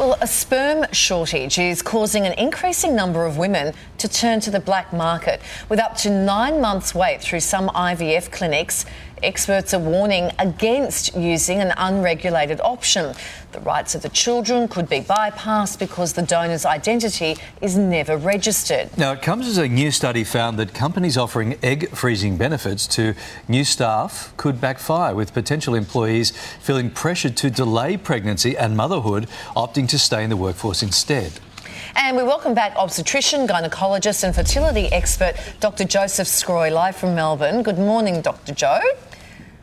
Well, a sperm shortage is causing an increasing number of women to turn to the black market. With up to nine months' wait through some IVF clinics, experts are warning against using an unregulated option. The rights of the children could be bypassed because the donor's identity is never registered. Now, it comes as a new study found that companies offering egg freezing benefits to new staff could backfire, with potential employees feeling pressured to delay pregnancy and motherhood, opting to stay in the workforce instead. And we welcome back obstetrician, gynecologist, and fertility expert Dr. Joseph Sgroi, live from Melbourne. Good morning, Dr. Joe.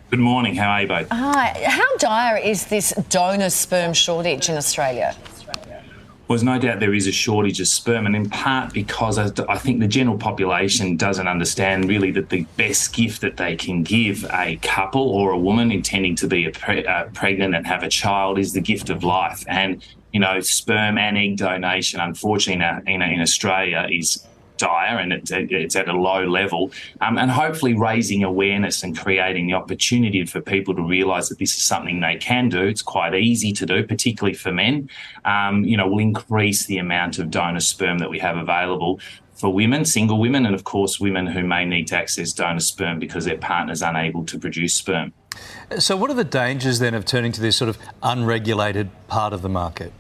Good morning. How are you both? Hi. How dire is this donor sperm shortage in Australia? Well, there's no doubt there is a shortage of sperm, and in part because I think the general population doesn't understand really that the best gift that they can give a couple or a woman intending to be pre- uh, pregnant and have a child is the gift of life. And, you know, sperm and egg donation, unfortunately, in, in, in Australia is dire and it's, it's at a low level, um, and hopefully raising awareness and creating the opportunity for people to realise that this is something they can do. It's quite easy to do, particularly for men. Um, you know, will increase the amount of donor sperm that we have available for women, single women, and of course women who may need to access donor sperm because their partner's unable to produce sperm. So, what are the dangers then of turning to this sort of unregulated part of the market?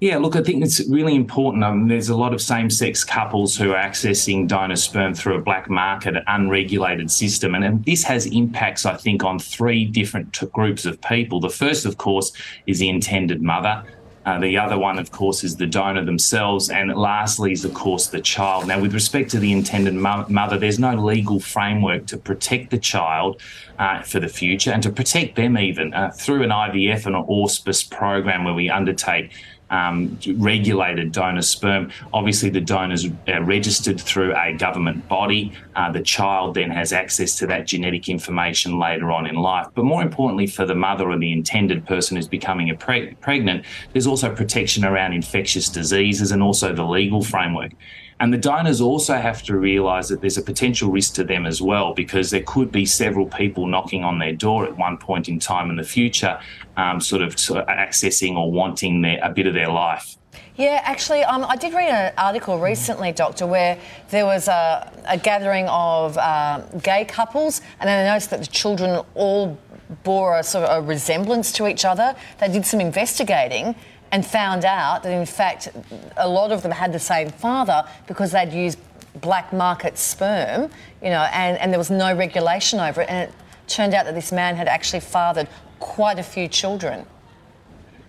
Yeah, look, I think it's really important. Um, there's a lot of same sex couples who are accessing donor sperm through a black market, unregulated system. And, and this has impacts, I think, on three different t- groups of people. The first, of course, is the intended mother. Uh, the other one, of course, is the donor themselves. And lastly, is, of course, the child. Now, with respect to the intended mo- mother, there's no legal framework to protect the child uh, for the future and to protect them even uh, through an IVF and an auspice program where we undertake um, regulated donor sperm. Obviously, the donor's uh, registered through a government body. Uh, the child then has access to that genetic information later on in life. But more importantly, for the mother or the intended person who's becoming pre- pregnant, there's also protection around infectious diseases and also the legal framework. And the donors also have to realise that there's a potential risk to them as well, because there could be several people knocking on their door at one point in time in the future, um, sort, of, accessing or wanting their, a bit of their life. Yeah, actually, um, I did read an article recently, Doctor, where there was a, a gathering of uh, gay couples, and then I noticed that the children all bore a sort of a resemblance to each other. They did some investigating, and found out that in fact a lot of them had the same father because they'd used black market sperm, you know, and, and there was no regulation over it. And it turned out that this man had actually fathered quite a few children.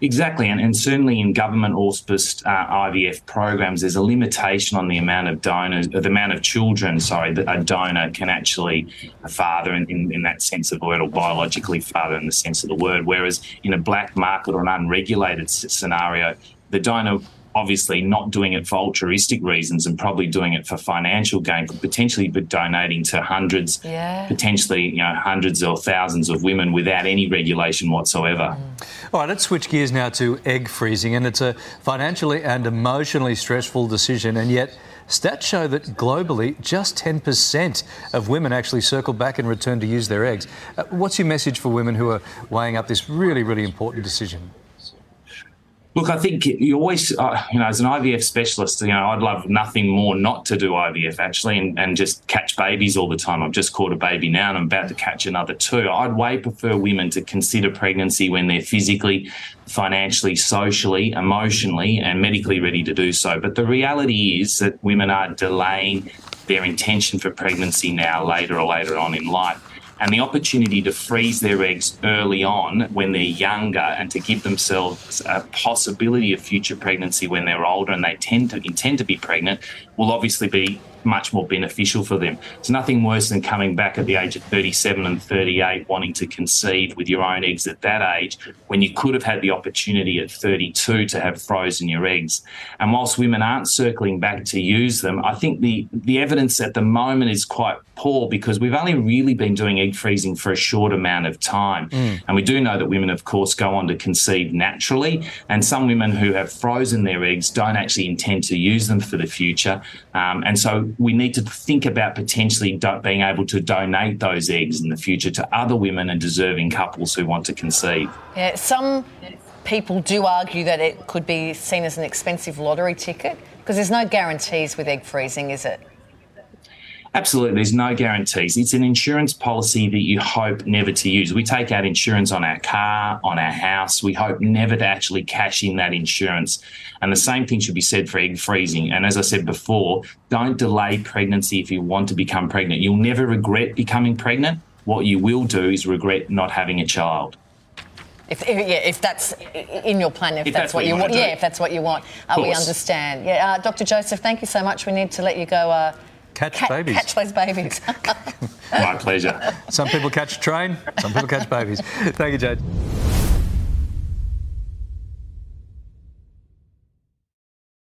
Exactly, and, and certainly in government auspiced uh, IVF programs, there's a limitation on the amount of donors, the amount of children, sorry, that a donor can actually father in, in, in, that sense of the word, or biologically father in the sense of the word. Whereas in a black market or an unregulated scenario, the donor obviously not doing it for altruistic reasons and probably doing it for financial gain could potentially be donating to hundreds yeah. potentially you know hundreds or thousands of women without any regulation whatsoever mm. all right let's switch gears now to egg freezing and it's a financially and emotionally stressful decision and yet Stats show that globally, just 10% of women actually circle back and return to use their eggs. Uh, what's your message for women who are weighing up this really, really important decision? Look, I think you always, uh, you know, as an IVF specialist, you know, I'd love nothing more not to do IVF actually and, and just catch babies all the time. I've just caught a baby now and I'm about to catch another two. I'd way prefer women to consider pregnancy when they're physically, financially, socially, emotionally, and medically ready to do so. But the reality is that women are delaying their intention for pregnancy now, later or later on in life and the opportunity to freeze their eggs early on when they're younger and to give themselves a possibility of future pregnancy when they're older and they tend to intend to be pregnant will obviously be much more beneficial for them. It's nothing worse than coming back at the age of 37 and 38 wanting to conceive with your own eggs at that age when you could have had the opportunity at 32 to have frozen your eggs. And whilst women aren't circling back to use them, I think the, the evidence at the moment is quite poor because we've only really been doing egg freezing for a short amount of time. Mm. And we do know that women, of course, go on to conceive naturally. And some women who have frozen their eggs don't actually intend to use them for the future. Um, and so we need to think about potentially do- being able to donate those eggs in the future to other women and deserving couples who want to conceive. Yeah, some people do argue that it could be seen as an expensive lottery ticket because there's no guarantees with egg freezing, is it? Absolutely, there's no guarantees. It's an insurance policy that you hope never to use. We take out insurance on our car, on our house. We hope never to actually cash in that insurance. And the same thing should be said for egg freezing. And as I said before, don't delay pregnancy if you want to become pregnant. You'll never regret becoming pregnant. What you will do is regret not having a child. If, yeah, if that's in your plan, if, if that's, that's, what, you want, yeah, if that's what you want, uh, we understand. Yeah, uh, Dr. Joseph, thank you so much. We need to let you go. Uh, catch ca- babies. Catch those babies. My pleasure. Some people catch a train, some people catch babies. Thank you, Jade.